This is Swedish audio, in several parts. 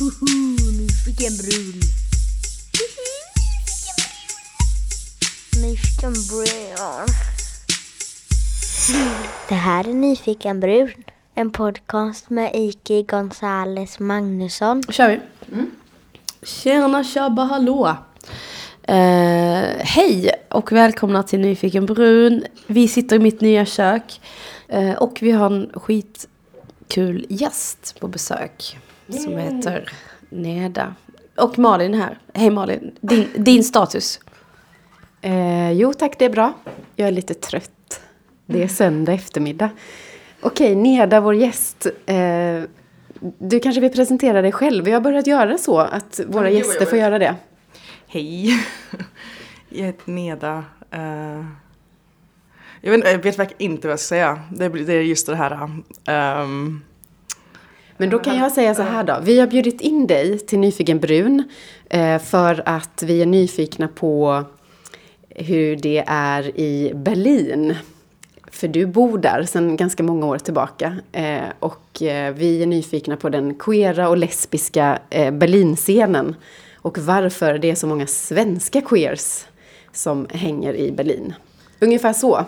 Nyfiken brun. Nyfiken brun. Det här är Nyfiken brun. En podcast med Iki Gonzales Magnusson. kör vi. Tjena tjabba hallå. Eh, hej och välkomna till Nyfiken Brun. Vi sitter i mitt nya kök. Eh, och vi har en skitkul gäst på besök. Som heter Neda. Och Malin här. Hej Malin, din, din status. Eh, jo tack, det är bra. Jag är lite trött. Det är söndag eftermiddag. Okej, Neda, vår gäst. Eh, du kanske vill presentera dig själv? Vi har börjat göra så att våra jo, gäster jo, får göra det. Hej. Jag heter Neda. Eh, jag, vet, jag vet verkligen inte vad jag ska säga. Det, det är just det här. ehm, Men då kan jag säga så här då. Vi har bjudit in dig till Nyfiken Brun eh, för att vi är nyfikna på hur det är i Berlin. För du bor där sedan ganska många år tillbaka. Eh, och eh, vi är nyfikna på den queera och lesbiska Berlinscenen. Och varför det är så många svenska queers som hänger i Berlin. Ungefär så.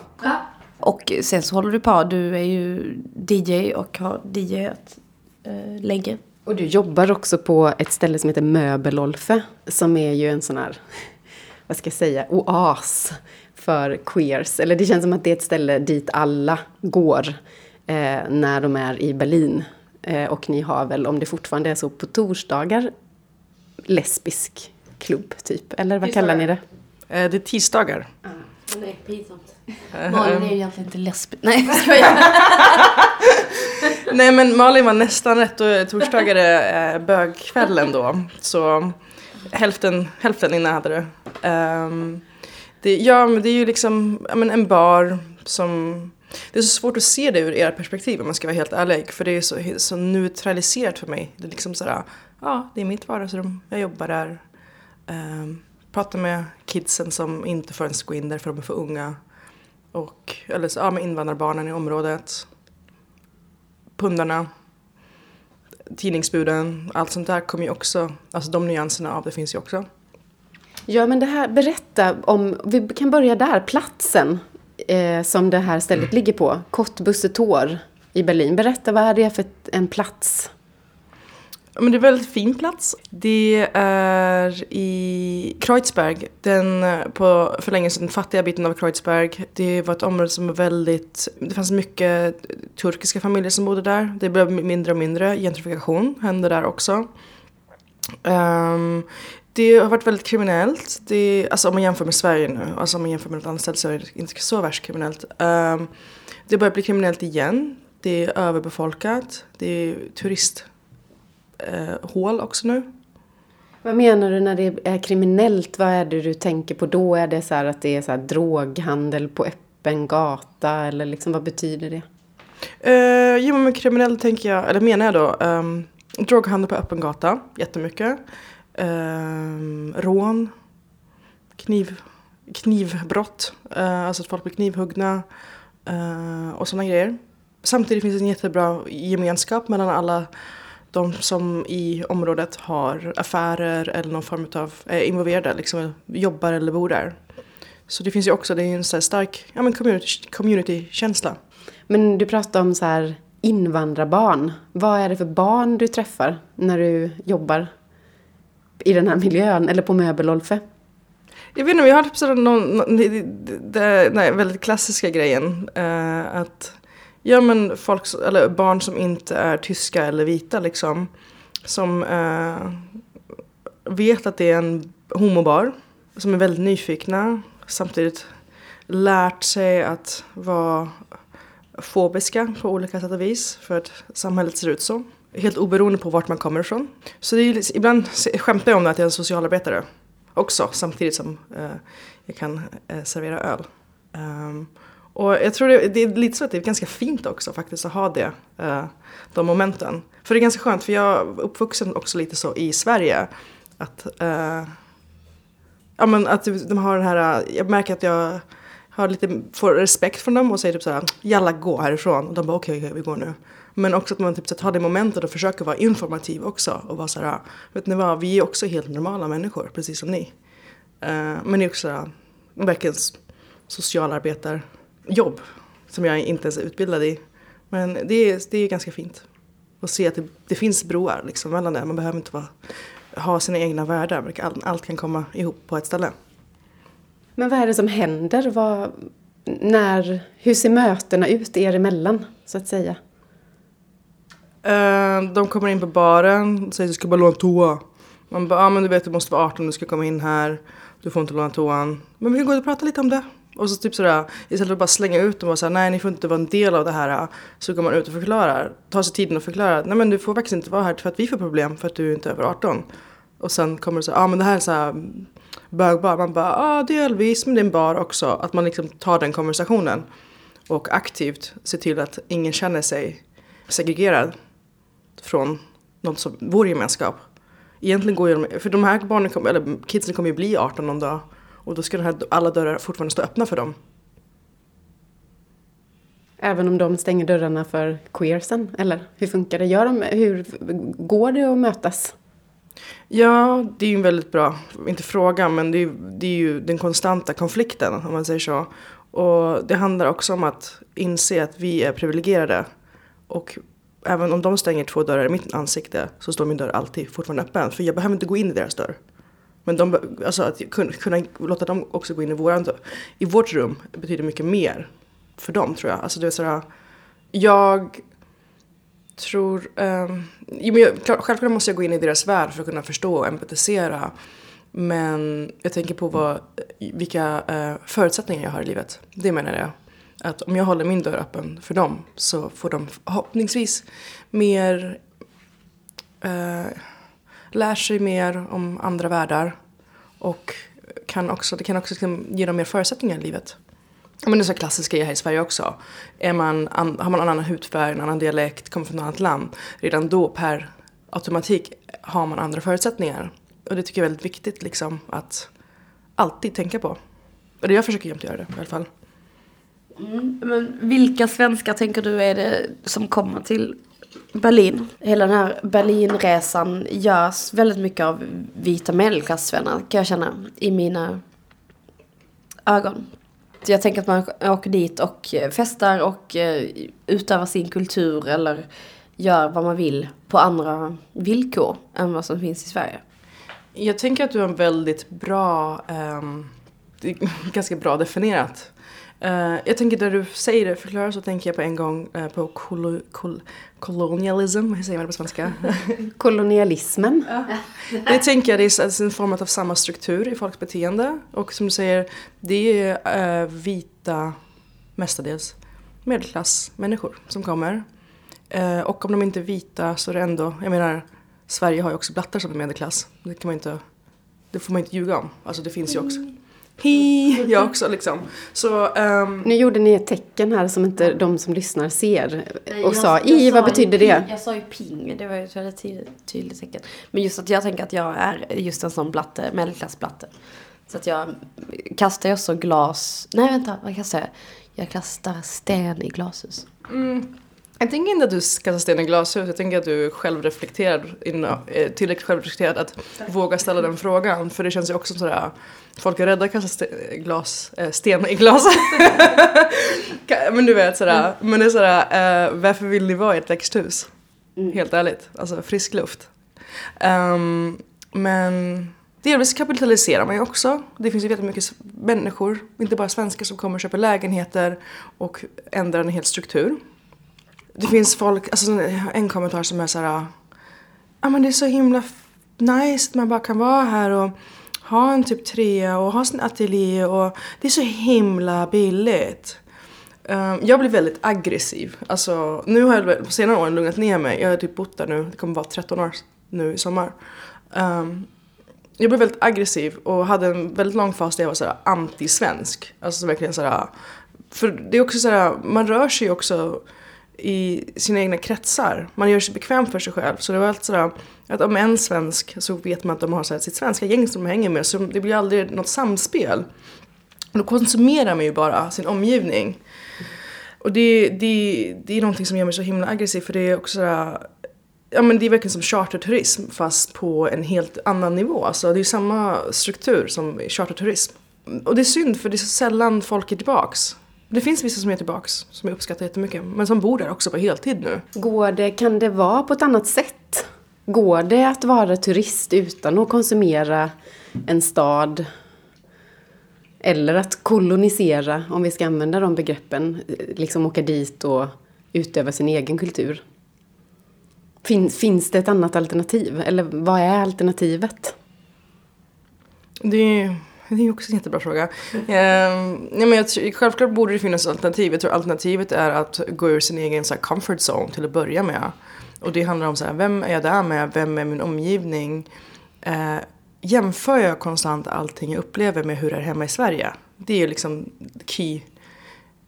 Och sen så håller du på, du är ju DJ och har DJat eh, länge. Och du jobbar också på ett ställe som heter Möbelolfe. Som är ju en sån här, vad ska jag säga, oas för queers. Eller det känns som att det är ett ställe dit alla går eh, när de är i Berlin. Eh, och ni har väl, om det fortfarande är så, på torsdagar lesbisk klubb typ. Eller vad kallar ni det? eh, det är tisdagar. Nej, pinsamt. Malin är ju egentligen inte lesbisk. Nej, skojar. Nej men Malin var nästan rätt och torsdagar är eh, bögkvällen då. Så hälften, hälften innan hade det. Um, det. Ja men det är ju liksom men en bar som det är så svårt att se det ur era perspektiv om man ska vara helt ärlig. För det är så, så neutraliserat för mig. Det är liksom sådär, ja det är mitt vardagsrum, jag jobbar där. Um, pratar med kidsen som inte får ens gå in där för de är för unga. Och, eller så, ja, med invandrarbarnen i området pundarna, tidningsbuden, allt sånt där kommer ju också, alltså de nyanserna av det finns ju också. Ja, men det här, berätta om, vi kan börja där, platsen eh, som det här stället ligger på. Kottbussetor i Berlin. Berätta, vad är det för en plats? Men det är en väldigt fin plats. Det är i Kreuzberg, den på för länge sedan fattiga biten av Kreuzberg. Det var ett område som var väldigt, det fanns mycket turkiska familjer som bodde där. Det blev mindre och mindre, gentrifikation hände där också. Um, det har varit väldigt kriminellt. Det, alltså om man jämför med Sverige nu, alltså om man jämför med något annat ställe så är det inte så värst kriminellt. Um, det börjar bli kriminellt igen. Det är överbefolkat. Det är turist eh, hål också nu. Vad menar du när det är kriminellt? Vad är det du tänker på då? Är det så att det är så här droghandel på öppen gata? Eller liksom, vad betyder det? Eh, jo men kriminell tänker jag, eller menar jag då, um, droghandel på öppen gata, jättemycket. Um, rån, kniv, knivbrott, eh, alltså att folk blir knivhuggna eh, och sådana grejer. Samtidigt finns det en jättebra gemenskap mellan alla de som i området har affärer eller någon form av är involverade, liksom jobbar eller bor där. Så det finns ju också, det är en så stark ja, men community, community-känsla. Men du pratar om så här invandrarbarn. Vad är det för barn du träffar när du jobbar i den här miljön? Eller på Möbelolfe? Jag vet inte, vi har typ sådär någon, någon den väldigt klassiska grejen. Eh, att, ja men folk, eller barn som inte är tyska eller vita liksom. Som eh, vet att det är en homobar. Som är väldigt nyfikna. Samtidigt lärt sig att vara fobiska på olika sätt och vis. För att samhället ser ut så. Helt oberoende på vart man kommer ifrån. Så det är, ibland skämtar jag om det att jag är en socialarbetare också samtidigt som eh, jag kan eh, servera öl. Um, och jag tror det, det är lite så att det är ganska fint också faktiskt att ha det, eh, de momenten. För det är ganska skönt för jag är uppvuxen också lite så i Sverige. Att, eh, ja, men att de har den här, eh, jag märker att jag har lite, får respekt från dem och säger typ såhär jalla gå härifrån och de bara okej okej, vi går nu. Men också att man typ så tar det momentet och försöker vara informativ också. Och vara såhär, vet ni vad, vi är också helt normala människor, precis som ni. Eh, men det är också såhär, verkligen socialarbetarjobb. Som jag inte ens är utbildad i. Men det är, det är ganska fint. Att se att det, det finns broar liksom mellan det. Man behöver inte vara, ha sina egna världar. Allt, allt kan komma ihop på ett ställe. Men vad är det som händer? Vad, när, hur ser mötena ut er emellan, så att säga? Eh, de kommer in på baren och säger att du ska bara låna toa. Man bara, ah, men du vet du måste vara 18 om du ska komma in här. Du får inte låna toan. Men vi kan gå och prata lite om det. Och så typ sådär, istället för att bara slänga ut dem och säga nej ni får inte vara en del av det här. Så går man ut och förklarar, tar sig tiden och förklarar. Nej men du får faktiskt inte vara här för att vi får problem för att du inte är över 18. Och sen kommer det så ja ah, men det här är såhär bögbar. Man bara, ja ah, delvis men det är en bar också. Att man liksom tar den konversationen. Och aktivt ser till att ingen känner sig segregerad från något som vår gemenskap. Egentligen går ju för de här barnen, kom, eller kidsen kommer ju bli 18 någon dag. Och då ska här, alla dörrar fortfarande stå öppna för dem. Även om de stänger dörrarna för queersen? Eller hur funkar det? Gör de, hur går det att mötas? Ja, det är ju en väldigt bra, inte fråga, men det är, det är ju den konstanta konflikten om man säger så. Och det handlar också om att inse att vi är privilegierade. Och även om de stänger två dörrar i mitt ansikte så står min dörr alltid fortfarande öppen. För jag behöver inte gå in i deras dörr. Men de, alltså att kunna, kunna låta dem också gå in i, våran, i vårt rum betyder mycket mer för dem tror jag. Alltså det är sådär, jag tror, um, självklart måste jag gå in i deras värld för att kunna förstå och empatisera. Men jag tänker på vad, vilka uh, förutsättningar jag har i livet. Det menar jag. Att om jag håller min dörr öppen för dem så får de förhoppningsvis mer uh, lär sig mer om andra världar. Och kan också, det kan också liksom ge dem mer förutsättningar i livet. Men det är så klassisk grej här i Sverige också. Är man, har man en annan hudfärg, en annan dialekt, kommer från ett annat land. Redan då per automatik har man andra förutsättningar. Och det tycker jag är väldigt viktigt liksom att alltid tänka på. Och det jag försöker jämt göra det i alla fall. Mm, men vilka svenskar tänker du är det som kommer till Berlin. Hela den här Berlinresan görs väldigt mycket av vita medelklassvänner kan jag känna i mina ögon. Jag tänker att man åker dit och festar och eh, utövar sin kultur eller gör vad man vill på andra villkor än vad som finns i Sverige. Jag tänker att du har en väldigt bra, um, ganska bra definierat Uh, jag tänker när du säger det, förklarar så tänker jag på en gång uh, på kol kol kolonialism, hur säger man det på svenska? Kolonialismen. det tänker jag det är en form av samma struktur i folks beteende. Och som du säger, det är uh, vita, mestadels, medelklassmänniskor som kommer. och om de inte är vita så är det ändå, jag menar, Sverige har ju också blattar som är medelklass. Det kan man inte, det får man inte ljuga om. Alltså det finns ju också. Mm hi, jag också liksom. Så, um, nu gjorde ni ett tecken här som inte de som lyssnar ser och jag, sa i, vad betyder det? Jag sa ju ping, det var ju ett väldigt tydligt, tydligt tecken. Men just att jag tänker att jag är just en sån blatte, medelklassblatte. Så att jag kastar ju också glas, nej vänta, vad kastar jag? Jag kastar sten i glashus. Mm. Jag tänker inte att du ska ta sten i glashus, jag tänker att du är självreflekterad, eh, tillräckligt självreflekterad att våga ställa den frågan. För det känns ju också sådär, folk är rädda att kasta glas, äh, sten i glas. men du vet sådär, men det är sådär, äh, varför vill ni vara i ett växthus? Mm. Helt ärligt, alltså frisk luft. Um, men delvis kapitaliserar man ju också. Det finns ju jättemycket människor, inte bara svenskar, som kommer och köper lägenheter och ändrar en hel struktur det finns folk, alltså en kommentar som är så här, ja ah, men det är så himla nice att man bara kan vara här och ha en typ trea och ha sin ateljé och det är så himla billigt. Um, jag blir väldigt aggressiv. Alltså, nu har jag på senare år lugnat ner mig. Jag har typ bott där nu, det kommer vara 13 år nu i sommar. Um, jag blev väldigt aggressiv och hade en väldigt lång fas där jag var såhär anti-svensk. Alltså verkligen såhär, för det är också såhär, man rör sig också i sina egna kretsar. Man gör sig bekväm för sig själv. Så det var alltid sådär att om en svensk så vet man att de har sitt svenska gäng som de hänger med. Så det blir aldrig något samspel. Då konsumerar man ju bara sin omgivning. Och det, det, det är någonting som gör mig så himla aggressiv för det är också sådär, ja men det är verkligen som charterturism fast på en helt annan nivå. Alltså det är samma struktur som charterturism. Och det är synd för det är så sällan folk är tillbaks. Det finns vissa som är tillbaks, som jag uppskattar jättemycket, men som bor där också på heltid nu. Går det, kan det vara på ett annat sätt? Går det att vara turist utan att konsumera en stad? Eller att kolonisera, om vi ska använda de begreppen, liksom åka dit och utöva sin egen kultur. Fin, finns det ett annat alternativ? Eller vad är alternativet? Det är, det är också en jättebra fråga. Ehm, nej, men jag, tror- självklart borde det finnas alternativ. Jag tror alternativet är att gå ur sin egen så här, comfort zone till att börja med. Och det handlar om så här, vem är jag där med? Vem är min omgivning? Eh, jämför jag konstant allting jag upplever med hur det är hemma i Sverige? Det är liksom key,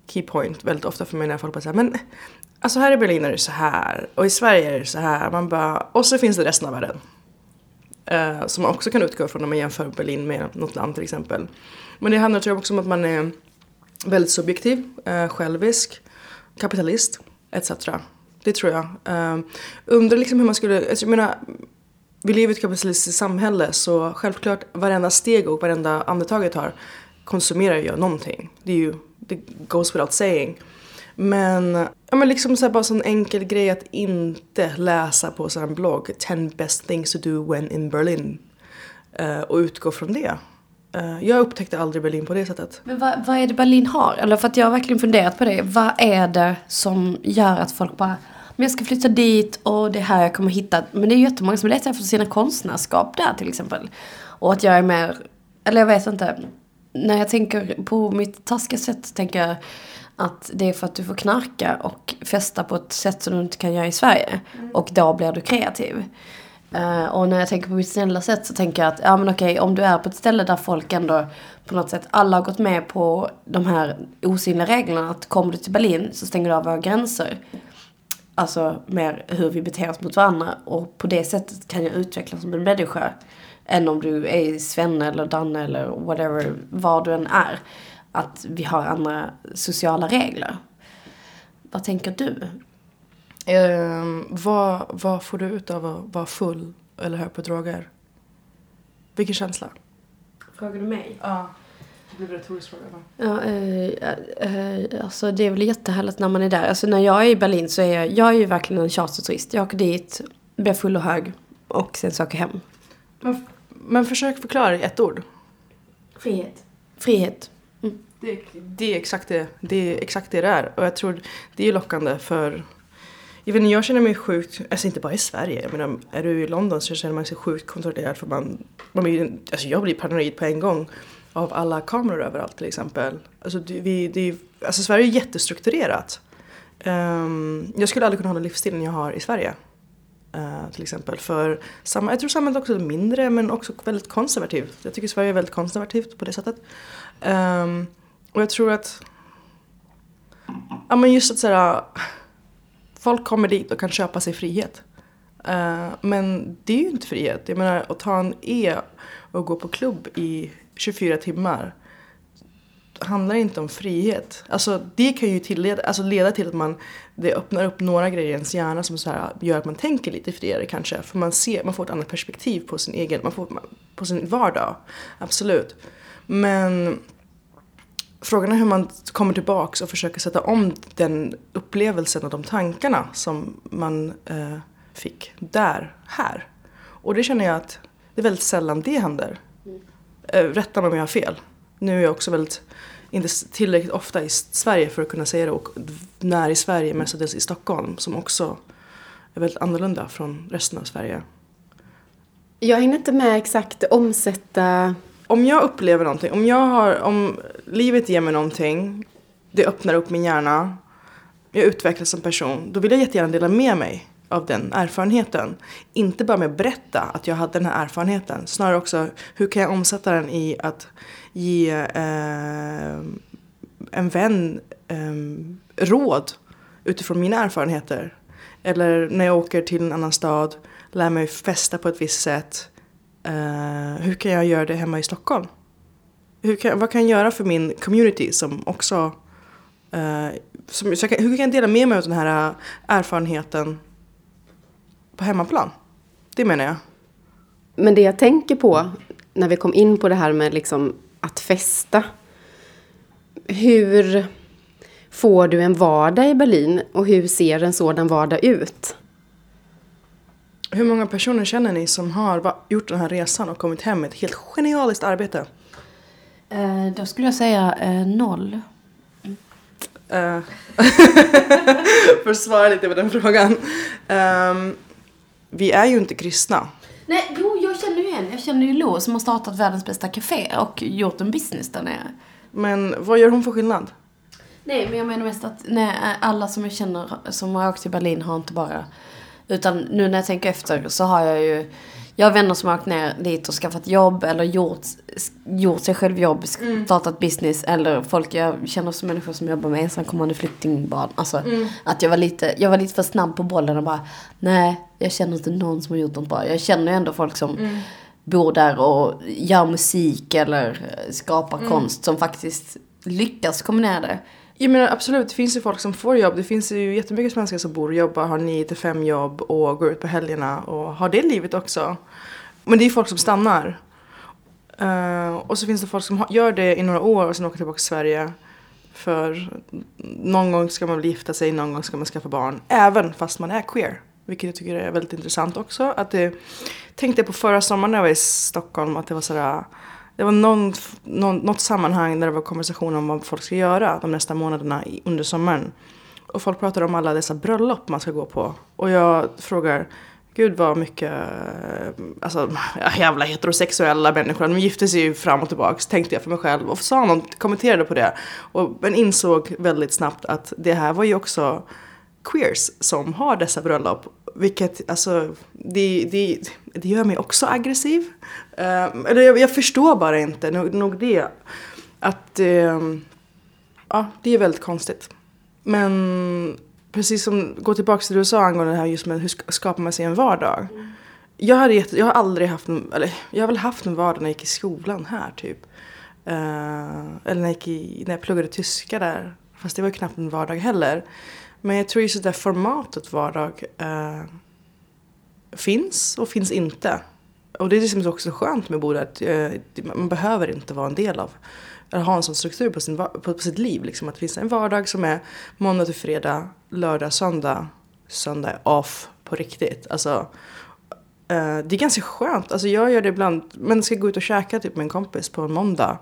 key point väldigt ofta för mig när folk bara säger men alltså här i Berlin är det så här och i Sverige är det så här. Man bara, och så finns det resten av världen. Eh, som man också kan utgå från när man jämför Berlin med något land till exempel. Men det handlar tror jag också om att man är väldigt subjektiv, eh, självisk, kapitalist etc. Det tror jag. Eh, undrar liksom hur man skulle, alltså, jag menar, vi lever i ett kapitalistiskt samhälle så självklart varenda steg och varenda andetag jag tar konsumerar jag någonting. Det är ju, det goes without saying. Men, ja men liksom så här bara sån enkel grej att inte läsa på så en blogg 10 best things to do when in Berlin. Uh, och utgå från det. Uh, jag upptäckte aldrig Berlin på det sättet. Men vad, vad är det Berlin har? Eller för att jag har verkligen funderat på det. Vad är det som gör att folk bara men jag ska flytta dit och det är här jag kommer hitta. Men det är ju jättemånga som letar efter sina konstnärskap där till exempel. Och att jag är mer, eller jag vet inte. När jag tänker på mitt taskiga sätt tänker jag att det är för att du får knarka och festa på ett sätt som du inte kan göra i Sverige. Och då blir du kreativ. Eh, och när jag tänker på mitt snälla sätt så tänker jag att, ja men okej, om du är på ett ställe där folk ändå på något sätt, alla har gått med på de här osynliga reglerna att kommer du till Berlin så stänger du av våra gränser. Alltså mer hur vi beter oss mot varandra och på det sättet kan jag utvecklas som en människa. Än om du är Svenne eller Danne eller whatever, var du än är. Att vi har andra sociala regler. Vad tänker du? Ehm, vad, vad får du ut av att vara full eller hög på droger? Vilken känsla? Frågar du mig? Ja. Det blir en retorisk fråga? Ja, eh, eh, alltså det är väl jättehärligt när man är där. Alltså när jag är i Berlin så är jag, jag är ju verkligen en charterturist. Jag åker dit, blir full och hög och sen så åker jag hem. Men, men försök förklara i ett ord. Frihet. Frihet. Det, det, är exakt det, det är exakt det det är. Och jag tror det är lockande för... Jag, vet inte, jag känner mig sjukt, alltså inte bara i Sverige, jag menar, är du i London så känner man sig sjukt kontrollerad för man, man blir, alltså jag blir paranoid på en gång av alla kameror överallt till exempel. Alltså, det, vi, det, är- alltså Sverige är jättestrukturerat. Um, jag skulle aldrig kunna ha den livsstilen jag har i Sverige. Uh, till exempel. För samma, jag tror samhället också är mindre men också väldigt konservativt. Jag tycker Sverige är väldigt konservativt på det sättet. Um, och jag tror att Ja men just att såhär Folk kommer dit och kan köpa sig frihet. Uh, men det är ju inte frihet. Jag menar att ta en E och gå på klubb i 24 timmar handlar inte om frihet. Alltså det kan ju tilleda, alltså leda till att man det öppnar upp några grejer i ens hjärna som så här gör att man tänker lite friare kanske. För man ser, man får ett annat perspektiv på sin egen, man får på sin vardag. Absolut. Men Frågan är hur man kommer tillbaks och försöker sätta om den upplevelsen och de tankarna som man eh, fick där, här. Och det känner jag att det är väldigt sällan det händer. Eh, rätta mig om jag har fel. Nu är jag också väldigt, inte tillräckligt ofta i Sverige för att kunna säga det och när i Sverige, mestadels i Stockholm som också är väldigt annorlunda från resten av Sverige. Jag hinner inte med exakt omsätta... om jag upplever någonting, om jag har, om livet ger mig någonting, det öppnar upp min hjärna, jag utvecklas som person, då vill jag jättegärna dela med mig av den erfarenheten. Inte bara med att berätta att jag hade den här erfarenheten, snarare också hur kan jag omsätta den i att ge eh, en vän eh, råd utifrån mina erfarenheter. Eller när jag åker till en annan stad, lär mig festa på ett visst sätt. Eh, hur kan jag göra det hemma i Stockholm? Hur kan, vad kan jag göra för min community som också Eh, som, så kan, hur kan jag dela med mig av den här eh, erfarenheten på hemmaplan? Det menar jag. Men det jag tänker på när vi kom in på det här med liksom att festa. Hur får du en vardag i Berlin och hur ser en sådan vardag ut? Hur många personer känner ni som har gjort den här resan och kommit hem med ett helt genialiskt arbete? Eh, då skulle jag säga eh, noll. Eh, för att svara lite på den frågan. Ehm, vi är ju inte kristna. Nej, jo, jag känner ju en. Jag känner ju Lo som har startat världens bästa café och gjort en business där nere. Men vad gör hon för skillnad? Nej, men jag menar mest att nej, alla som jag känner som har åkt till Berlin har inte bara... Utan nu när jag tänker efter så har jag ju... Jag har vänner som har åkt ner dit och skaffat jobb eller gjort, gjort sig själv jobb, startat business. Eller folk jag känner som människor som jobbar med ensamkommande flyktingbarn. Alltså att jag var, lite, jag var lite för snabb på bollen och bara nej, jag känner inte någon som har gjort något bra. Jag känner ju ändå folk som bor där och gör musik eller skapar konst som faktiskt lyckas kombinera det. Jag menar absolut, det finns ju folk som får jobb. Det finns ju jättemycket svenskar som bor och jobbar, har 9 till 5 jobb och går ut på helgerna och har det livet också. Men det är ju folk som stannar. Uh, och så finns det folk som gör det i några år och sen åker tillbaka till Sverige. För någon gång ska man väl gifta sig, någon gång ska man skaffa barn. Även fast man är queer. Vilket jag tycker är väldigt intressant också. Att det, tänkte jag på förra sommaren när jag var i Stockholm att det var sådär det var någon, någon, något sammanhang där det var konversation om vad folk ska göra de nästa månaderna under sommaren. Och folk pratar om alla dessa bröllop man ska gå på. Och jag frågar, gud vad mycket, alltså jävla heterosexuella människor, de gifter sig ju fram och tillbaks, tänkte jag för mig själv. Och sa någon, kommenterade på det. Och, men insåg väldigt snabbt att det här var ju också queers som har dessa bröllop. Vilket, alltså, det, det, det gör mig också aggressiv. Eh, eller jag, jag förstår bara inte, nog, nog det. Att, eh, ja, det är väldigt konstigt. Men precis som, gå tillbaka till det du sa angående det här just med hur skapar man sig en vardag. Jag, hade jag har aldrig haft en, eller jag har väl haft en vardag när jag gick i skolan här typ. Uh, eller när jag, gick i, när jag pluggade tyska där. Fast det var ju knappt en vardag heller. Men jag tror just det där formatet vardag eh, finns och finns inte. Och det är det som också skönt med Boda. Att, eh, man behöver inte vara en del av eller ha en sån struktur på, sin, på, på sitt liv. Liksom. Att det finns en vardag som är måndag till fredag, lördag, söndag. Söndag är off på riktigt. Alltså, eh, det är ganska skönt. Alltså, jag gör det ibland. Men ska gå ut och käka typ, med en kompis på en måndag.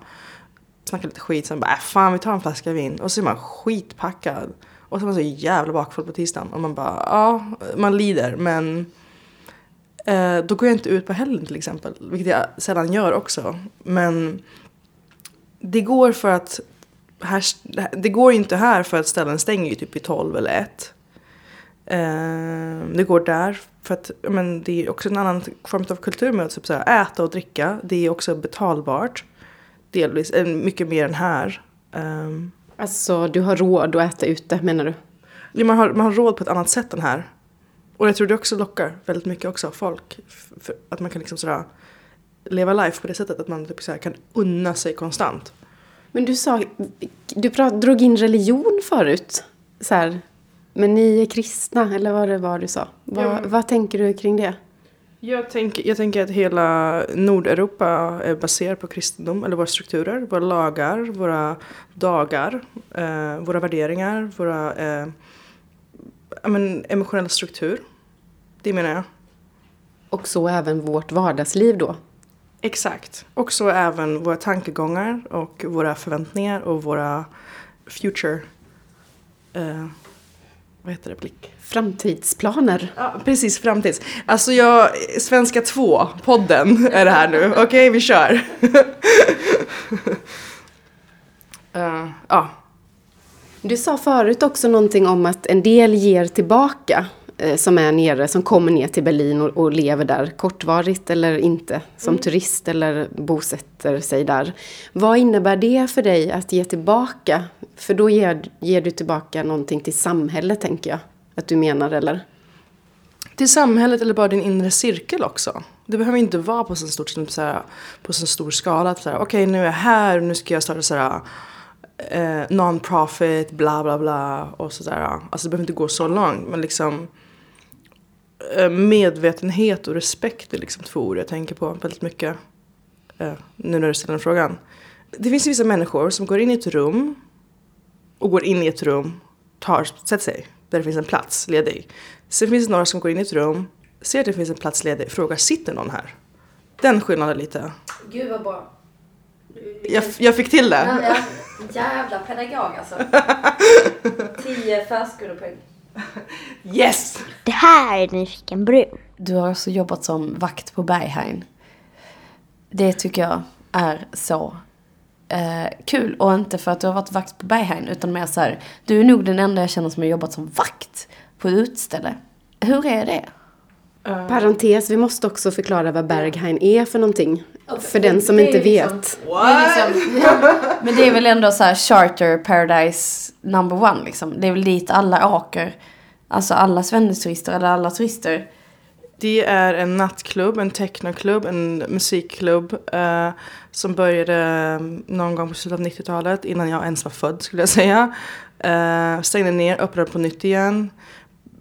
Snacka lite skit. Sen bara, äh, fan vi tar en flaska vin. Och så är man skitpackad. Och så är man så jävla bakfull på tisdagen. Och man bara, ja, man lider. Men eh, då går jag inte ut på helgen till exempel. Vilket jag sällan gör också. Men det går för att här, det går inte här för att ställen stänger ju typ i 12 eller 1. Eh, det går där för att men det är också en annan form av kultur med att typ så här, äta och dricka. Det är också betalbart. Delvis, eh, mycket mer än här. Um, Alltså, du har råd att äta ute, menar du? Ja, man, har, man har råd på ett annat sätt än här. Och jag tror det också lockar väldigt mycket också folk. För att man kan liksom sådär leva life på det sättet att man typ såhär kan unna sig konstant. Men du sa, du prat, drog in religion förut. Så här, men ni är kristna, eller vad det var du sa. Vad, Ja, vad tänker du kring det? Jag tänker, jag tänker att hela Nordeuropa är baserat på kristendom, eller våra strukturer, våra lagar, våra dagar, eh, våra värderingar, våra eh, men, emotionella struktur. Det menar jag. Och så även vårt vardagsliv då. Exakt. Och så även våra tankegångar och våra förväntningar och våra future... Eh, vad heter det? Blick? Framtidsplaner. Ja, precis. Framtids. Alltså jag... Svenska 2-podden är det här nu. Okej, vi kör. Eh, ja. Du sa förut också någonting om att en del ger tillbaka som är nere, som kommer ner till Berlin och, och lever där kortvarigt eller inte, som turist eller bosätter sig där. Vad innebär det för dig att ge tillbaka? För då ger, ger du tillbaka någonting till samhället, tänker jag. Att du menar, eller? Till samhället eller bara din inre cirkel också. Det behöver inte vara på så, här, på så stor skala. Okej, nu är jag här nu ska jag starta så här, eh, non-profit, bla bla bla och sådär. Alltså det behöver inte gå så långt men liksom eh, medvetenhet och respekt är liksom två ord jag tänker på väldigt mycket. Eh, nu när du ställer den frågan. Det finns vissa människor som går in i ett rum och går in i ett rum, tar, sätter sig där det finns en plats ledig. Sen finns det några som går in i ett rum, ser att det finns en plats ledig, frågar sitter någon här? Den skillnaden lite. Gud vad bra. Jag, jag fick till det. Ja, jävla pedagog alltså. Tio förskolepoäng. Yes! Det här är Nyfiken brun. Du har också jobbat som vakt på Berghain. Det tycker jag är så eh, kul. Och inte för att du har varit vakt på Berghain utan mer så här, du är nog den enda jag känner som har jobbat som vakt på utställe. Hur är det? Parentes, vi måste också förklara vad Berghain är för någonting. För den som inte liksom- vet. Det liksom, ja, men det är väl ändå så här charter paradise number one liksom. Det är väl dit alla åker. Alltså alla svennesturister eller alla turister. Det är en nattklubb, en technoklubb, en musikklubb eh, som började eh, någon gång på slutet av 90-talet innan jag ens var född skulle jag säga. Eh, stängde ner, öppnade på nytt igen.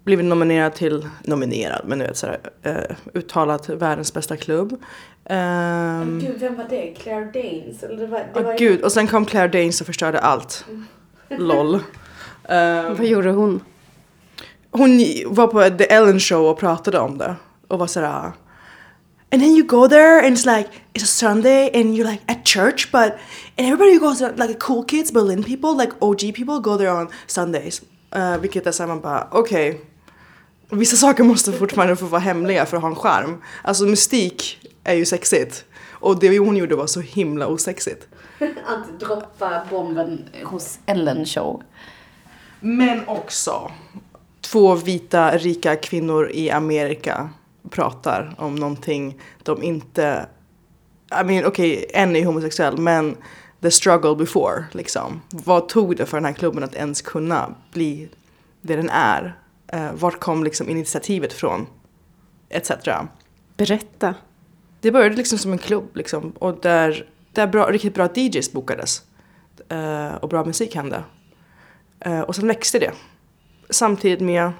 Blivit nominerad till, nominerad men du vet sådär, eh, uttalat världens bästa klubb. Um, Gud, vem var det? Claire Danes? Eller det var, Åh gud, och sen kom Claire Danes och förstörde allt. LOL. Eh, Vad gjorde hon? hon var på The Ellen show och pratade om det. Och var sådär. And then you go there and it's like, it's a Sunday and you're like at church but, and everybody goes there, like the cool kids, Berlin people, like OG people go there on Sundays. Uh, vilket är såhär man bara, okej. Vissa saker måste fortfarande få vara hemliga för att ha en charm. Alltså mystik är ju sexigt. Och det hon gjorde var så himla osexigt. Att droppa bomben hos Ellen show. Men också två vita rika kvinnor i Amerika pratar om någonting de inte... I mean, okej, okay, en är homosexuell men the struggle before liksom. Vad tog det för den här klubben att ens kunna bli det den är? Uh, vart kom liksom initiativet från? Etc. Berätta. Det började liksom som en klubb liksom och där, där bra, riktigt bra DJs bokades. Uh, och bra musik hände. Uh, och sen växte det. Samtidigt med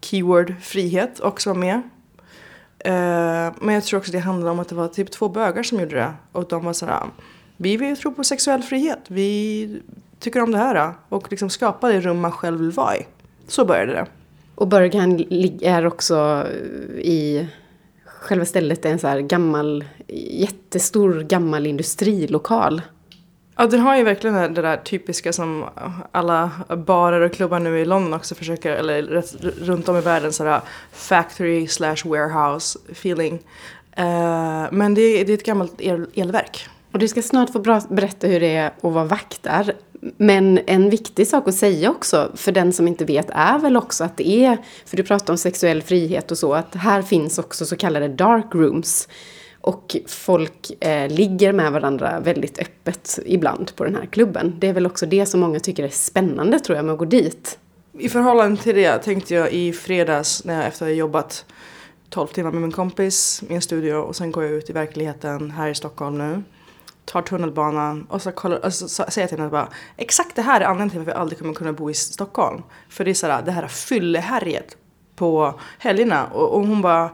keyword frihet också var med. Uh, men jag tror också det handlade om att det var typ två bögar som gjorde det. Och de var sådär, vi vill tro på sexuell frihet. Vi tycker om det här. Och liksom skapa det rum man själv vill vara i. Så började det. Och Berghain är också i själva stället en så här gammal, jättestor gammal industrilokal. Ja, den har ju verkligen det där typiska som alla barer och klubbar nu i London också försöker, eller runt om i världen, sådär factory slash warehouse feeling. Uh, men det är, det är ett gammalt el, elverk. Och du ska snart få berätta hur det är att vara vakt där. Men en viktig sak att säga också, för den som inte vet, är väl också att det är, för du pratar om sexuell frihet och så, att här finns också så kallade dark rooms. Och folk eh, ligger med varandra väldigt öppet ibland på den här klubben. Det är väl också det som många tycker är spännande tror jag med att gå dit. I förhållande till det tänkte jag i fredags när jag efter att ha jobbat 12 timmar med min kompis i en studio och sen går jag ut i verkligheten här i Stockholm nu. Tar tunnelbanan och så, kollar, och så säger jag till henne bara exakt det här är anledningen till varför jag aldrig kommer kunna bo i Stockholm. För det är sådär, det här fyllehärjet på helgerna och, och hon bara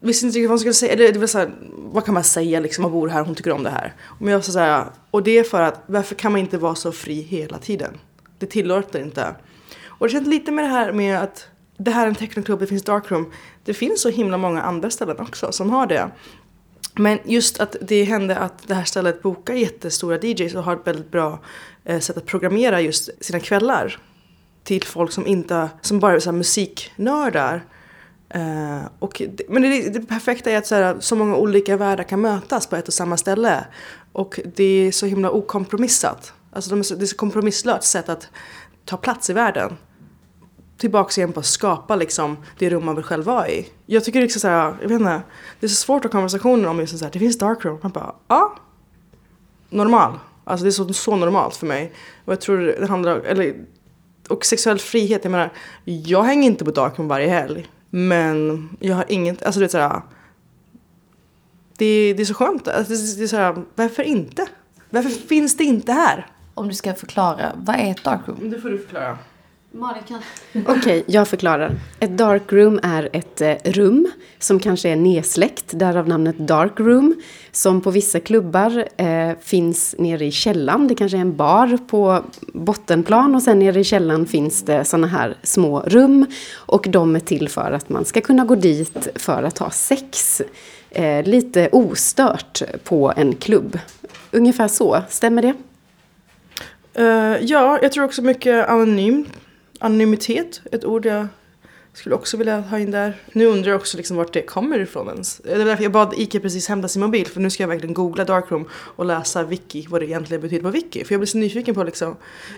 visste inte riktigt vad hon skulle säga. Eller det var så här, vad kan man säga liksom, man bor här, hon tycker om det här. Men jag sa så här, och det är för att varför kan man inte vara så fri hela tiden? Det tillåter inte. Och det känns lite med det här med att det här är en technoklubb, det finns darkroom. Det finns så himla många andra ställen också som har det. Men just att det hände att det här stället bokar jättestora DJs och har ett väldigt bra eh, sätt att programmera just sina kvällar. Till folk som inte, som bara är så här musiknördar. Uh, och det, men det, det perfekta är att så, här, så många olika världar kan mötas på ett och samma ställe. Och det är så himla okompromissat. Alltså de är så, det är så kompromisslöst sätt att ta plats i världen. Tillbaks igen på att skapa liksom det rum man vill själv vara i. Jag tycker liksom så här, jag vet inte, det är så svårt att ha konversationer om just så här, det finns darkroom. Man bara, ja. Normal. Alltså det är så, så normalt för mig. Och jag tror det handlar, eller, och sexuell frihet, jag menar, jag hänger inte på darkroom varje helg. Men jag har inget, alltså du vet såhär. Det, det är så skönt, alltså, det, det är såhär, varför inte? Varför finns det inte här? om du ska förklara, vad är ett darkroom? Det får du förklara. Malin kan. Okej, jag förklarar. Ett darkroom är ett eh, rum som kanske är nedsläckt, därav namnet darkroom. Som på vissa klubbar eh, finns nere i källan. Det kanske är en bar på bottenplan och sen nere i källan finns det såna här små rum. Och de är till för att man ska kunna gå dit för att ha sex. Eh, lite ostört på en klubb. Ungefär så, stämmer det? Eh, ja, jag tror också mycket anonym. Anonymitet, ett ord jag skulle också vilja ha in där. Nu undrar jag också liksom vart det kommer ifrån ens. Det är därför jag bad Ike precis hämta sin mobil för nu ska jag verkligen googla darkroom och läsa wiki, vad det egentligen betyder på wiki. För jag blir så nyfiken på liksom.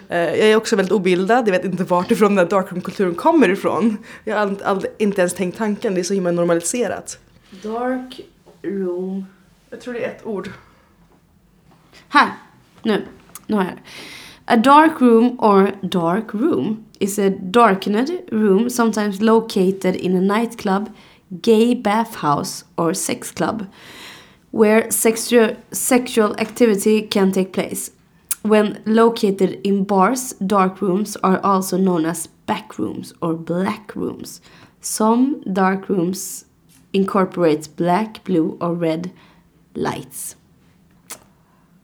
Eh, jag är också väldigt obildad, jag vet inte vart ifrån den här darkroom-kulturen kommer ifrån. Jag har ald- ald- inte ens tänkt tanken, det är så himla normaliserat. Dark room. Jag tror det är ett ord. Här, nu, nu har jag det. A dark room or dark room is a darkened room sometimes located in a nightclub, gay bathhouse or sex club where sexual, sexual activity can take place. When located in bars, dark rooms are also known as back rooms or black rooms. Some dark rooms incorporate black, blue or red lights.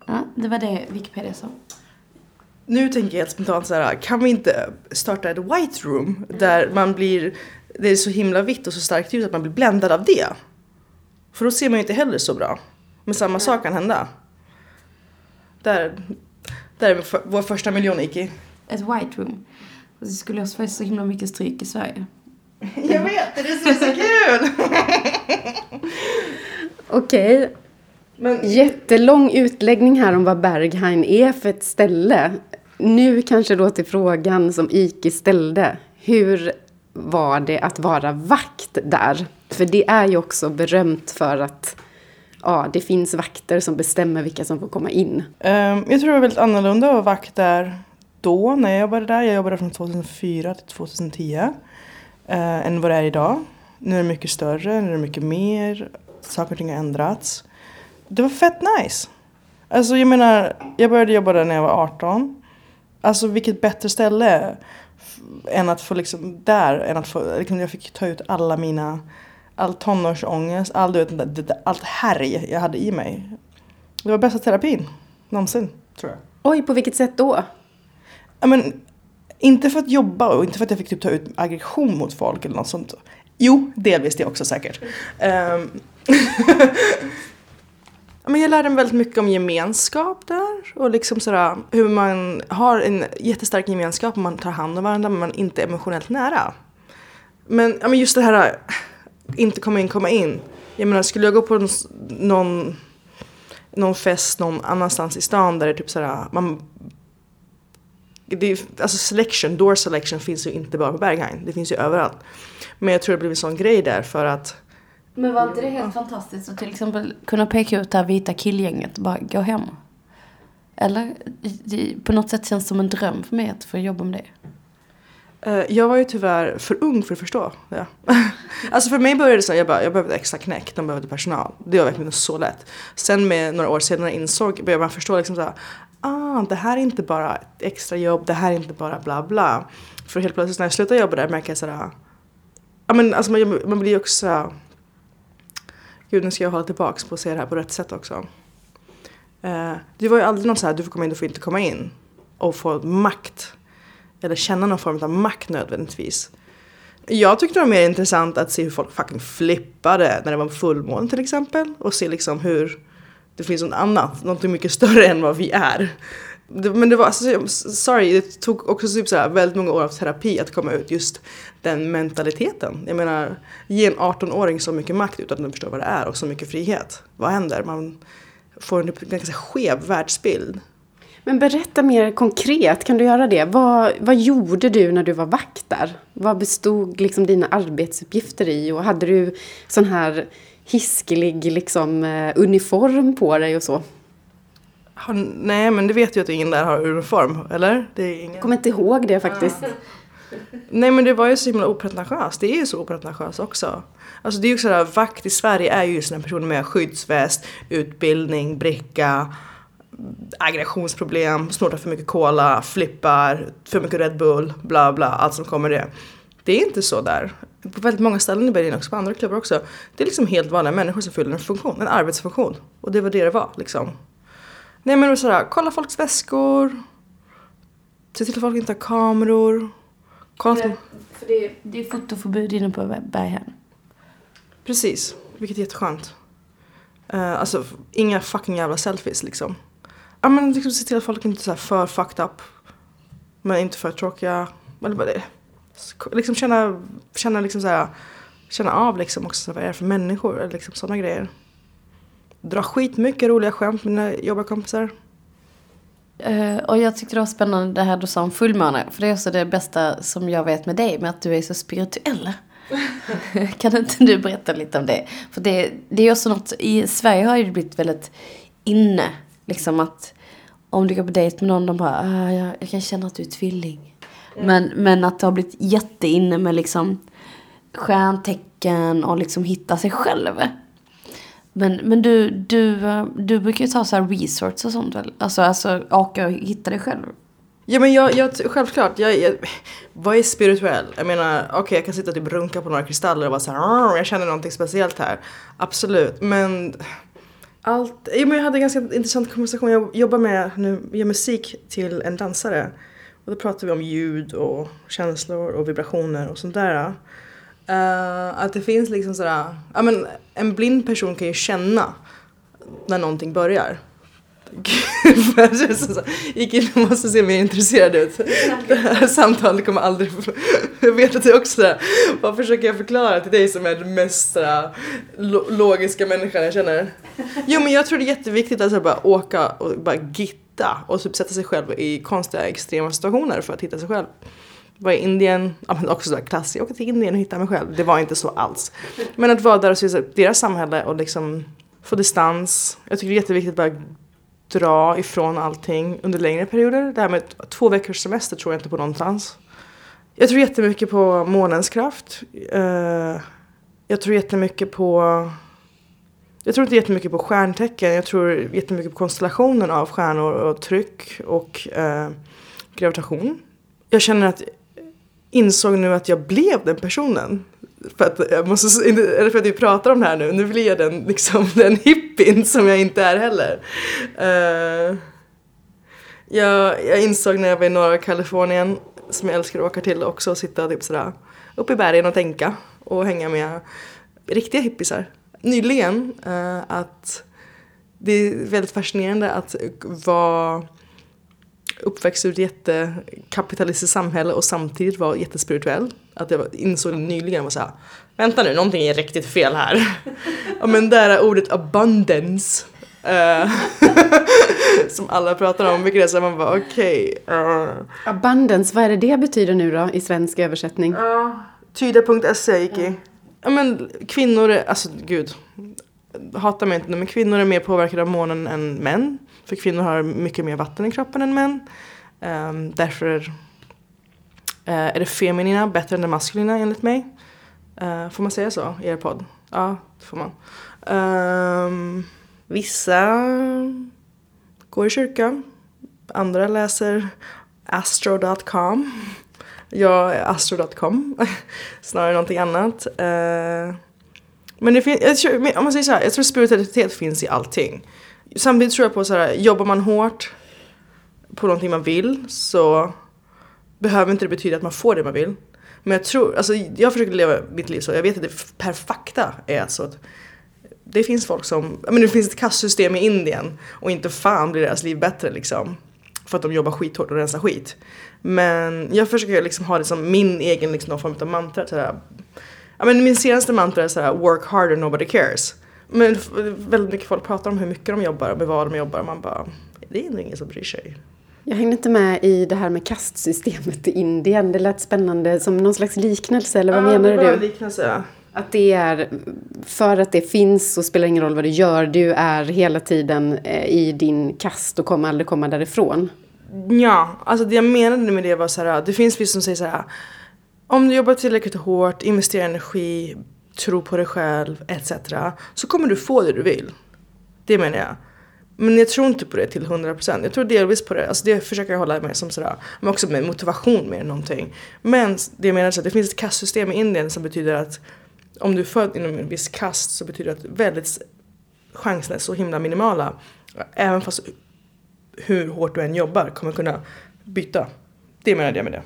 Ja, det var det Wikipedia sa. Nu tänker jag helt spontant så här, kan vi inte starta ett white room där man blir, det är så himla vitt och så starkt ljus att man blir bländad av det. För då ser man ju inte heller så bra. Men samma sak kan hända. Där, där är vår- första miljon Iki. Ett white room. Och det skulle också få så himla mycket stryk i Sverige. Jag vet, det är det som är så kul! Okej, Men Jättelång utläggning här om vad Berghain är för ett ställe. Nu kanske då till frågan som Iki ställde. Hur var det att vara vakt där? För det är ju också berömt för att ja, det finns vakter som bestämmer vilka som får komma in. Ehm, jag tror det var väldigt annorlunda att vara vakt där då när jag jobbade där. Jag jobbade från 2004 till 2010. Äh, eh, än vad det är idag. Nu är det mycket större, nu är det mycket mer. Saker och ting har ändrats. Det var fett nice. Alltså jag menar, jag började jobba där när jag var 18. Alltså vilket bättre ställe än att få liksom där, än att få, liksom, jag fick ta ut alla mina, all tonårsångest, all, du vet, allt härj jag hade i mig. Det var bästa terapin någonsin, tror jag. Oj, på vilket sätt då? Ja, men, inte för att jobba och inte för att jag fick typ ta ut aggression mot folk eller något sånt. Jo, delvis det också säkert. Ja, men jag lärde mig väldigt mycket om gemenskap där och liksom sådär, hur man har en jättestark gemenskap och man tar hand om varandra men man är inte emotionellt nära. Men, ja, men just det här inte komma in, komma in. Jag menar, skulle jag gå på någon, någon fest någon annanstans i stan där det är typ sådär, man det är, alltså selection, door selection finns ju inte bara på Berghain. Det finns ju överallt. Men jag tror det blev en sån grej där för att men var inte det helt fantastiskt att till exempel kunna peka ut det här vita killgänget och bara gå hem? Eller? Det, på något sätt känns det som en dröm för mig att få jobba med det. eh, jag var ju tyvärr för ung för att förstå det. alltså för mig började det så jag bara, jag behövde extra knäck, de behövde personal. Det var verkligen så lätt. Sen med några år senare insåg, började man förstå liksom så här, ah, det här är inte bara ett extra jobb, det här är inte bara bla bla. För helt plötsligt när jag slutade jobba där märker jag sådär, ja men alltså man, man blir ju också såhär, gud nu ska jag hålla tillbaks på att se det här på rätt sätt också. Eh, det var ju aldrig någon så här, du får komma in, du får inte komma in. Och få makt. Eller känna någon form av makt nödvändigtvis. Jag tyckte det var mer intressant att se hur folk fucking flippade när det var fullmåne till exempel. Och se liksom hur det finns något annat, något mycket större än vad vi är. Det, men det var, alltså, sorry, det tog också typ så här väldigt många år av terapi att komma ut just den mentaliteten. Jag menar, ge en 18-åring så mycket makt utan att den förstår vad det är och så mycket frihet. Vad händer? Man får typ- en ganska skev världsbild. Men berätta mer konkret, kan du göra det? Vad, vad gjorde du när du var vakt där? Vad bestod liksom dina arbetsuppgifter i? Och hade du sån här hiskelig liksom, eh, uniform på dig och så? Har, nej, men det vet ju att ingen där har uniform, eller? Det är ingen... Jag kommer inte ihåg det faktiskt. Nej men det var ju så himla opretentiöst. Det är ju så opretentiöst också. Alltså det är ju sådär, vakt i Sverige är ju just en person med skyddsväst, utbildning, bricka, aggressionsproblem, snortar för mycket cola, flippar, för mycket Red Bull, bla bla, allt som kommer det. Det är inte så där. På väldigt många ställen i Berlin också, på andra klubbar också. Det är liksom helt vanliga människor som fyller en funktion, en arbetsfunktion. Och det var det det var liksom. Nej men sådär, kolla folks väskor. Se till att folk inte har kameror. Kolla att- För det, det är fotoförbud inne på Berghem. Precis, vilket är jätteskönt. Uh, alltså inga fucking jävla selfies liksom. Ja men liksom se till att folk inte är för fucked up. Men inte för tråkiga. Eller bara det. Sk- Liksom känna, känna liksom så här, känna av liksom också så vad är det för människor eller liksom sådana grejer. Dra skitmycket roliga skämt med mina jobbarkompisar. Eh, och jag tyckte det var spännande det här du sa om fullmåne. För det är också det bästa som jag vet med dig, med att du är så spirituell. kan inte du berätta lite om det? För det, det är också något, i Sverige har det blivit väldigt inne. Liksom att om du går på dejt med någon, de bara, ah, jag, jag kan känna att du är tvilling. Men, men att det har blivit jätteinne med liksom stjärntecken och liksom hitta sig själv. Men, men du, du, eh, du brukar ju ta så här resorts och sånt väl? Alltså, alltså åka och hitta dig själv. Ja men jag, jag självklart, jag, jag, vad är spirituell? Jag menar, okej jag kan sitta och typ runka på några kristaller och vara såhär, här, jag känner någonting speciellt här. Absolut, men allt, ja, men jag hade en ganska intressant konversation, jag jobbar med, nu, gör musik till en dansare. Och då pratar vi om ljud och känslor och vibrationer och sånt där. Uh, att det finns liksom sådär, ja men en blind person kan ju känna när någonting börjar. Gud, jag gick in och måste se mer intresserad ut. Det här samtalet kommer aldrig... Jag vet att du också där. Vad försöker jag förklara till dig som är den mest sådär, logiska människan jag känner? Jo men jag tror det är jätteviktigt att så bara åka och bara gitta och typ sätta sig själv i konstiga extrema situationer för att hitta sig själv. Var i Indien, ja men också sådär klassiskt, jag åker till Indien och hittar mig själv. Det var inte så alls. Men att vara där och se deras samhälle och liksom få distans. Jag tycker det är jätteviktigt att bara dra ifrån allting under längre perioder. Det här med två veckors semester tror jag inte på någonstans. Jag tror jättemycket på månens kraft. Eh, jag tror jättemycket på... Jag tror inte jättemycket på stjärntecken. Jag tror jättemycket på konstellationen av stjärnor och tryck och eh, gravitation. Jag känner att insåg nu att jag blev den personen. För att, jag måste, eller för att vi pratar om det här nu, nu blir jag den, liksom, den hippien som jag inte är heller. Uh, jag, jag insåg när jag var i norra Kalifornien, som jag älskar att åka till också, och sitta typ sådär uppe i bergen och tänka och hänga med riktiga hippisar. Nyligen uh, att det är väldigt fascinerande att vara uppväxt ur ett jättekapitalistiskt samhälle och samtidigt vara jättespirituell. Att jag insåg det nyligen var såhär, vänta nu, någonting är riktigt fel här. ja men där är ordet abundance. eh, som alla pratar om, vilket är så här, man bara okej. eh, Abundance, vad är det det betyder nu då i svensk översättning? Ja, tyda.se gick i. Ja men kvinnor är, alltså gud. Hata mig inte men kvinnor är mer påverkade av månen än män. För kvinnor har mycket mer vatten i kroppen än män. Um, därför eh, är det feminina bättre än det maskulina enligt mig. Eh, får man säga så i er podd? Ja, det får man. Um, vissa går i kyrkan. Andra läser astro.com. Jag är astro.com snarare än någonting annat. Uh, men det finns, om man säger så här, jag tror spiritualitet finns i allting. Samtidigt tror jag på så här, jobbar man hårt på någonting man vill så behöver inte det betyda att man får det man vill. Men jag tror, alltså jag försöker leva mitt liv så, jag vet att det per fakta är så att det finns folk som, ja men det finns ett kastsystem i Indien och inte fan blir deras liv bättre liksom. För att de jobbar skithårt och rensar skit. Men jag försöker liksom ha det som min egen liksom, någon form av mantra. Sådär. Ja, men min senaste mantra är såhär, work harder nobody cares. Men väldigt mycket folk pratar om hur mycket de jobbar och med vad de jobbar och man bara, det är nog ingen som bryr sig. Jag hängde inte med i det här med kastsystemet i Indien. Det lät spännande som någon slags liknelse, eller vad Ja, menar det var en liknelse. Att det är, för att det finns så spelar det ingen roll vad du gör. Du är hela tiden eh, i din kast och kommer aldrig komma därifrån. Ja, alltså det jag menade med det var så här, det finns vissa som säger så här. Om du jobbar tillräckligt hårt, investerar energi, tro på dig själv etc. Så kommer du få det du vill. Det menar jag. Men jag tror inte på det till 100%. Jag tror delvis på det. Alltså det försöker jag hålla med som sådär. Men också med motivation mer än någonting. Men det jag menar är att det finns ett kastsystem i Indien som betyder att om du är född inom en viss kast så betyder det att väldigt chanserna är så himla minimala. Även fast hur hårt du än jobbar kommer kunna byta. Det menade jag med det.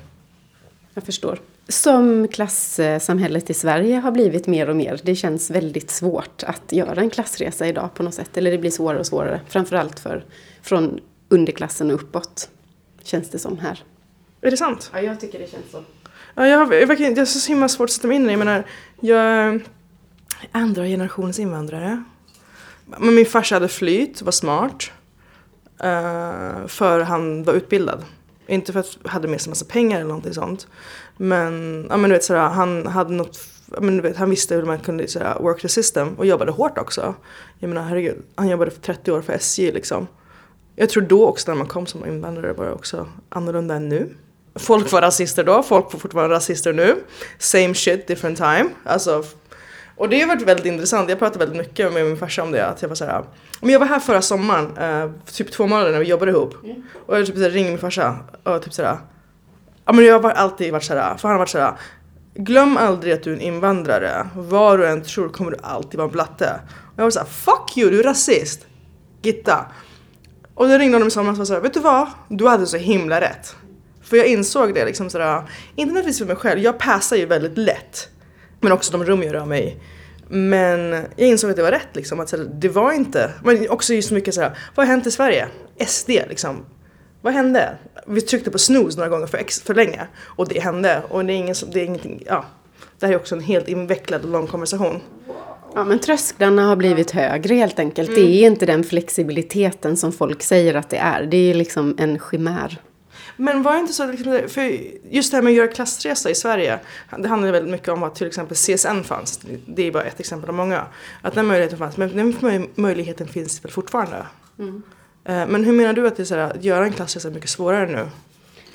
Jag förstår. Som klassamhället i Sverige har blivit mer och mer. Det känns väldigt svårt att göra en klassresa idag på något sätt. Eller det blir svårare och svårare. Framförallt för, från underklassen och uppåt. Känns det som här. Är det sant? Ja, jag tycker det känns så. Ja, jag har jag, verkligen- jag har så himla svårt att sätta mig in i det. Jag menar, jag är andra generationens invandrare. Men min farsa hade flyt, var smart. Uh, för han var utbildad. Inte för att han hade med sig massa pengar eller någonting sånt. Men, ja, men du vet, sådär, han hade något, men du vet, han visste hur man kunde sådär, work the system och jobbade hårt också. Jag menar herregud, han jobbade för 30 år för SJ liksom. Jag tror då också när man kom som invandrare var det också annorlunda än nu. Folk var rasister då, folk var fortfarande rasister nu. Same shit, different time. Alltså, och det har varit väldigt intressant, jag pratade väldigt mycket med min farsa om det. Att jag var såhär, men jag var här förra sommaren, eh, typ två månader när vi jobbade ihop. Och jag typ såhär, ringde min farsa och typ såhär, ja men jag har alltid varit såhär, för han har varit såhär, glöm aldrig att du är en invandrare. Vad du än tror kommer du alltid vara en blatte. Och jag var såhär, fuck you, du är rasist. Gitta. Och då ringde honom i somras och sa vet du vad? Du hade så himla rätt. För jag insåg det liksom sådär, inte nödvändigtvis för mig själv, jag passar ju väldigt lätt. Men också de rum jag rör mig i. Men jag insåg att det var rätt liksom, att såhär, det var inte, men också just mycket såhär, vad har hänt i Sverige? SD liksom. Vad hände? Vi tryckte på snooze några gånger för, ex, för länge och det hände och det är, ingen, det är ingenting, ja. Det här är också en helt invecklad och lång konversation. Ja, men trösklarna har blivit högre helt enkelt. Det är inte den flexibiliteten som folk säger att det är. Det är liksom en chimär. Men var det inte så, liksom, för just det här med att göra klassresa i Sverige, det handlade väldigt mycket om att till exempel CSN fanns, det är bara ett exempel av många. Att den möjligheten fanns, men den möj- möjligheten finns väl fortfarande? Eh, Eh, men hur menar du att det är så här, att göra en klassresa mycket svårare nu?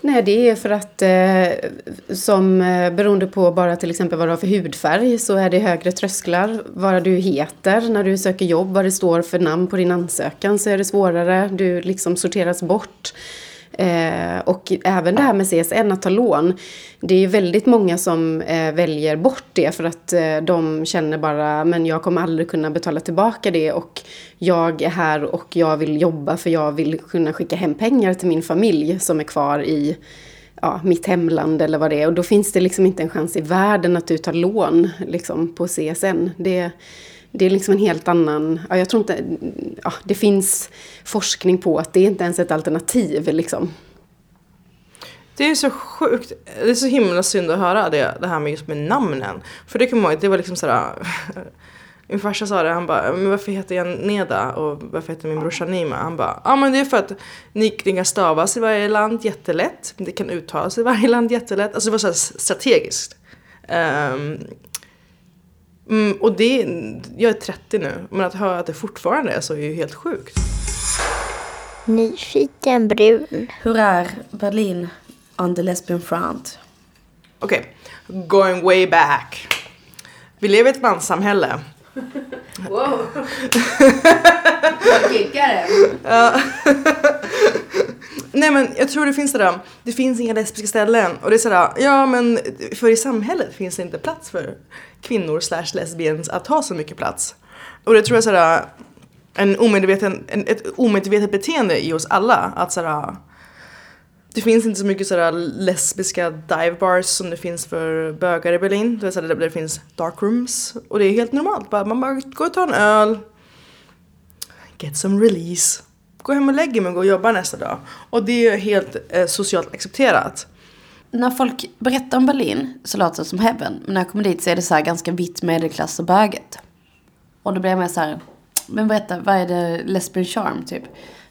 Nej, det är för att eh, som eh, beroende på bara till exempel vad du har för hudfärg så är det högre trösklar. Vad du heter när du söker jobb, vad det står för namn på din ansökan så är det svårare. Du liksom sorteras bort. Eh, och även det här med CSN, att ta lån. Det är ju väldigt många som eh, väljer bort det för att eh, de känner bara, men jag kommer aldrig kunna betala tillbaka det och jag är här och jag vill jobba för jag vill kunna skicka hem pengar till min familj som är kvar i ja, mitt hemland eller vad det är. Och då finns det liksom inte en chans i världen att du tar lån liksom, på CSN. Det, det är liksom en helt annan... Ja, jag tror inte... Ja, det finns forskning på att det inte ens är ett alternativ. Liksom. Det är så sjukt, det är så himla synd att höra det, det här med just med namnen. För det kommer jag ihåg, det var liksom sådär Min farsa sa det, han bara, men varför heter jag Neda och varför heter min brorsa Nima? Han bara, ja men det är för att ni, kan stavas i varje land jättelätt, det kan uttalas i varje land jättelätt. Alltså det var såhär strategiskt. Um, mm, och det, jag är 30 nu, men att höra att det fortfarande är så är ju helt sjukt. Nyfiken brun. Hur är Berlin on the lesbian front? Okej, going way back. Vi lever i ett manssamhälle. Nej men jag tror det finns sådär, det finns inga lesbiska ställen och det är sådär, ja men för i samhället finns det inte plats för kvinnor slash lesbians att ha så mycket plats. Och det tror jag är sådär en omedveten, en, ett omedvetet beteende i oss alla att sådär det finns inte så mycket sådär lesbiska dive bars som det finns för bögar i Berlin. Det sådär, det finns dark rooms. Och det är helt normalt. Bara, man bara går och tar en öl. Get some release. Gå hem och lägger mig och gå och jobba nästa dag. Och det är helt eh, socialt accepterat. När folk berättar om Berlin så låter det som heaven. Men när jag kommer dit så är det så här ganska vitt medelklass och böget. Och då blir jag mer så här, men berätta, vad är det lesbian charm typ?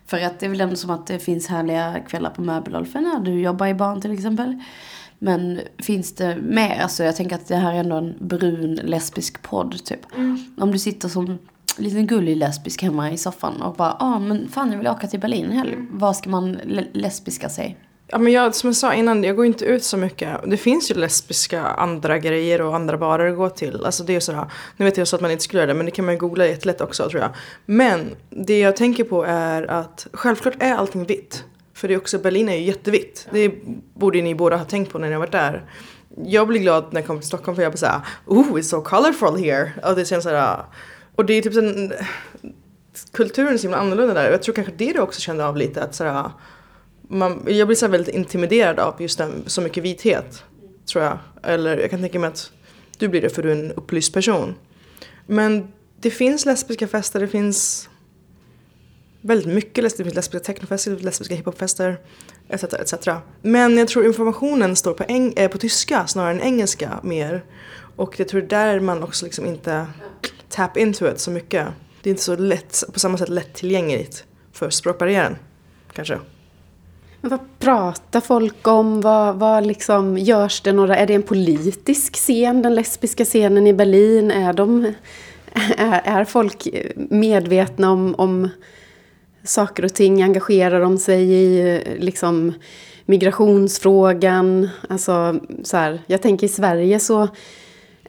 För att det är väl ändå som att det finns härliga kvällar på Möbelolfen när du jobbar i barn till exempel. Men finns det mer? Alltså jag tänker att det här är ändå en brun lesbisk podd typ. Om du sitter som liten gullig lesbisk hemma i soffan och bara, ja ah, men fan jag vill åka till Berlin helg. Vad ska man le- lesbiska sig? Ja, men jag, som jag sa innan, jag går inte ut så mycket. Det finns ju lesbiska andra grejer och andra barer att gå till. Alltså det är sådär, nu vet jag så att man inte skulle göra det, men det kan man ju googla jättelätt också tror jag. Men det jag tänker på är att självklart är allting vitt. För det är också, Berlin är ju jättevitt. Det borde ni båda ha tänkt på när ni har varit där. Jag blir glad när jag kommer till Stockholm för jag blir såhär, oh it's so colorful here. Och det känns såhär, och det är typ sen, kulturen är så himla annorlunda där. Jag tror kanske det du också kände av lite att såhär, man, jag blir så väldigt intimiderad av just den, så mycket vithet. Tror jag. Eller jag kan tänka mig att du blir det för du är en upplyst person. Men det finns lesbiska fester, det finns väldigt mycket lesbiska, det finns lesbiska technofester, lesbiska hiphopfester etc, etc. Men jag tror informationen står på, eng, äh, på tyska snarare än engelska mer. Och jag tror där man också liksom inte tap into it så mycket. Det är inte så lätt, på samma sätt lättillgängligt för språkbarriären. Kanske. Men vad pratar folk om? Vad, vad liksom, görs det några, är det en politisk scen, den lesbiska scenen i Berlin? Är, de, är, är folk medvetna om, om saker och ting? Engagerar de sig i liksom, migrationsfrågan? Alltså, så här, jag tänker i Sverige så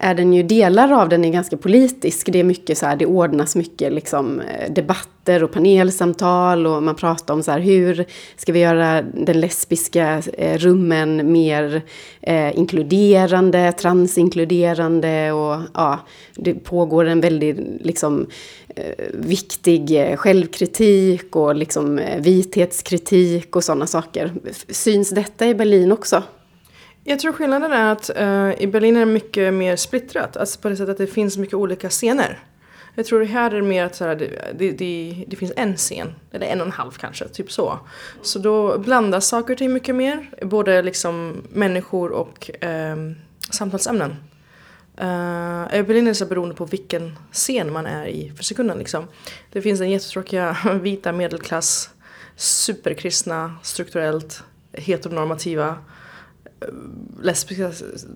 är den ju, delar av den är ganska politisk. Det är mycket så här, det ordnas mycket liksom, eh, debatter och panelsamtal och man pratar om så här, hur ska vi göra den lesbiska eh, rummen mer eh, inkluderande, transinkluderande och ja, det pågår en väldigt liksom, eh, viktig eh, självkritik och liksom, vithetskritik och sådana saker. Syns detta i Berlin också? Jag tror skillnaden är att uh, i Berlin är det mycket mer splittrat. Alltså på det sättet att det finns mycket olika scener. Jag tror här är det mer att så här, det, det, det, det, finns en scen, eller en och en halv kanske, typ så. Så då blandas saker och ting mycket mer, både liksom människor och um, samtalsämnen. Uh, I Berlin är det så beroende på vilken scen man är i för sekunden liksom. Det finns den jättetråkiga vita medelklass, superkristna, strukturellt heteronormativa lesbiska,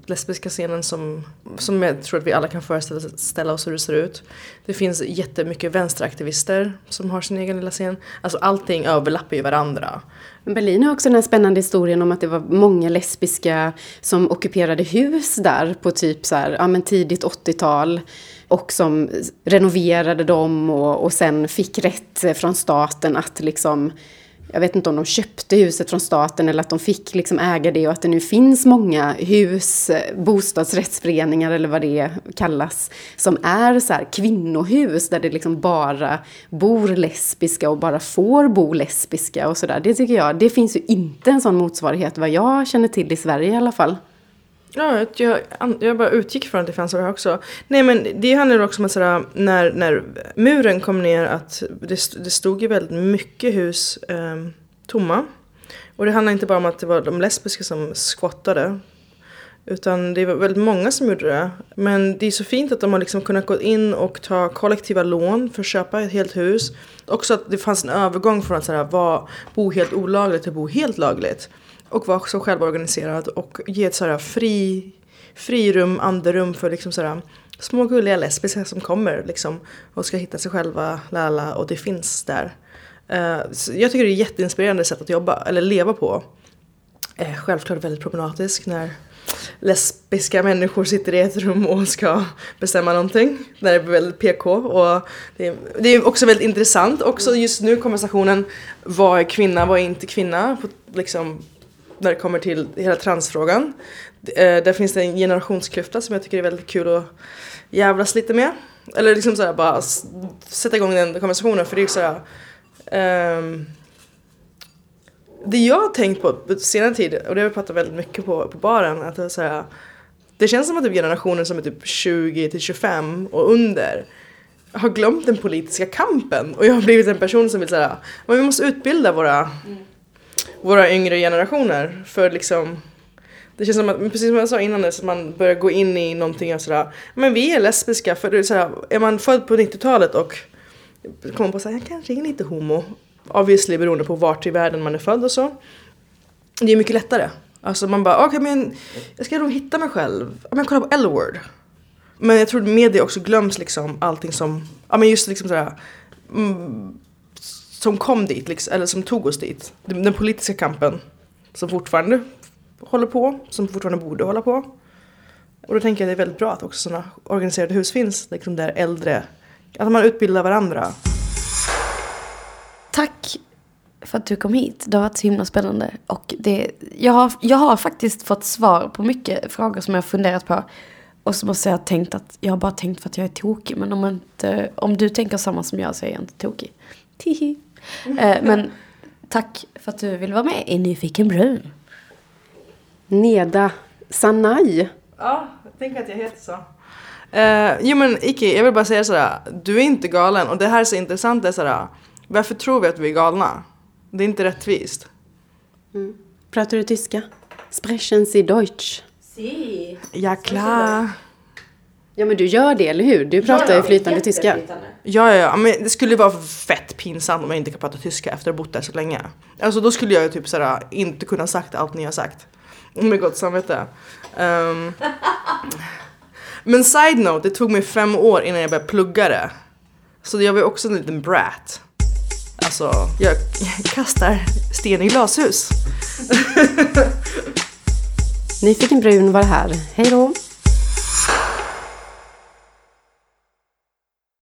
lesbiska scenen som, som jag tror att vi alla kan föreställa oss hur det ser ut. Det finns jättemycket vänsteraktivister som har sin egen lilla scen. Alltså allting överlappar ju varandra. Berlin har också den här spännande historien om att det var många lesbiska som ockuperade hus där på typ så här, ja men tidigt 80-tal och som renoverade dem och, och sen fick rätt från staten att liksom jag vet inte om de köpte huset från staten eller att de fick liksom äga det och att det nu finns många hus, bostadsrättsföreningar eller vad det kallas, som är så här kvinnohus där det liksom bara bor lesbiska och bara får bo lesbiska och sådär. Det tycker jag, det finns ju inte en sån motsvarighet vad jag känner till i Sverige i alla fall. Ja, jag, jag bara utgick från att det fanns här också. Nej men det handlar också om att sådär, när, när muren kom ner att det, det stod ju väldigt mycket hus eh, tomma. Och det handlar inte bara om att det var de lesbiska som skottade. Utan det var väldigt många som gjorde det. Men det är så fint att de har liksom kunnat gå in och ta kollektiva lån för att köpa ett helt hus. Också att det fanns en övergång från att sådär, var, bo helt olagligt till att bo helt lagligt. Och vara så självorganiserad och ge ett sådär fri, frirum, andrum för liksom sådär små gulliga lesbiska som kommer liksom och ska hitta sig själva, lala, och det finns där. Uh, jag tycker det är ett jätteinspirerande sätt att jobba, eller leva på. Uh, självklart väldigt problematisk när lesbiska människor sitter i ett rum och ska bestämma någonting. När det blir väldigt PK. Och det, är, det är också väldigt intressant också just nu konversationen vad är kvinna, vad är inte kvinna? På, liksom, när det kommer till hela transfrågan. Eh, där finns det en generationsklyfta som jag tycker är väldigt kul att jävlas lite med. Eller liksom såhär bara sätta igång den konversationen för det är ju såhär um, ehm, Det jag har tänkt på på senare tid, och det har vi pratat väldigt mycket på på baren, att det är såhär Det känns som att typ generationen som är typ 20 till 25 och under har glömt den politiska kampen och jag har blivit en person som vill säga men vi måste utbilda våra mm våra yngre generationer. För liksom, det känns som att, precis som jag sa innan, att man börjar gå in i någonting och sådär, men vi är lesbiska för det är, sådär, är man född på 90-talet och kommer på att jag kanske är lite homo, obviously beroende på vart i världen man är född och så. Det är mycket lättare. Alltså man bara, okej okay, men jag ska nog hitta mig själv. Men kolla på L-word. Men jag tror med det också glöms liksom allting som, ja men just liksom sådär, mm, som kom dit, liksom, eller som tog oss dit. Den, den politiska kampen. som fortfarande håller på, som fortfarande borde hålla på. Och då tänker jag att det är väldigt bra att också sådana organiserade hus finns, liksom där äldre, att man utbildar varandra. Tack för att du kom hit. Det har varit så himla spännande. Och det, jag, har, jag har faktiskt fått svar på mycket frågor som jag har funderat på. Och så måste jag ha tänkt att jag har bara tänkt för att jag är tokig. Men om, inte, om du tänker samma som jag så är jag inte tokig. Tihi. Eh, men tack för att du vill vara med i Nyfiken Brun. Neda Sanai. Ja, tänk att jag heter så. Uh, jo men Iki, jag vill bara säga sådär, du är inte galen och det här är så intressant, det är sådär, varför tror vi att vi är galna? Det är inte rättvist. Pratar du tyska? Sprechen Sie Deutsch? Si. Ja, klar. Ja men du gör det, eller hur? Du pratar ju flytande tyska. Ja, ja, ja, men det skulle vara fett pinsamt om jag inte kan prata tyska efter att ha bott där så länge. Alltså då skulle jag ju typ sådär inte kunna sagt allt ni har sagt. Med gott samvete. Um, men side note, det tog mig fem år innan jag började plugga det. Så jag var ju också en liten brat. Alltså, jag kastar sten i glashus. Nyfiken brun var här. Hej då!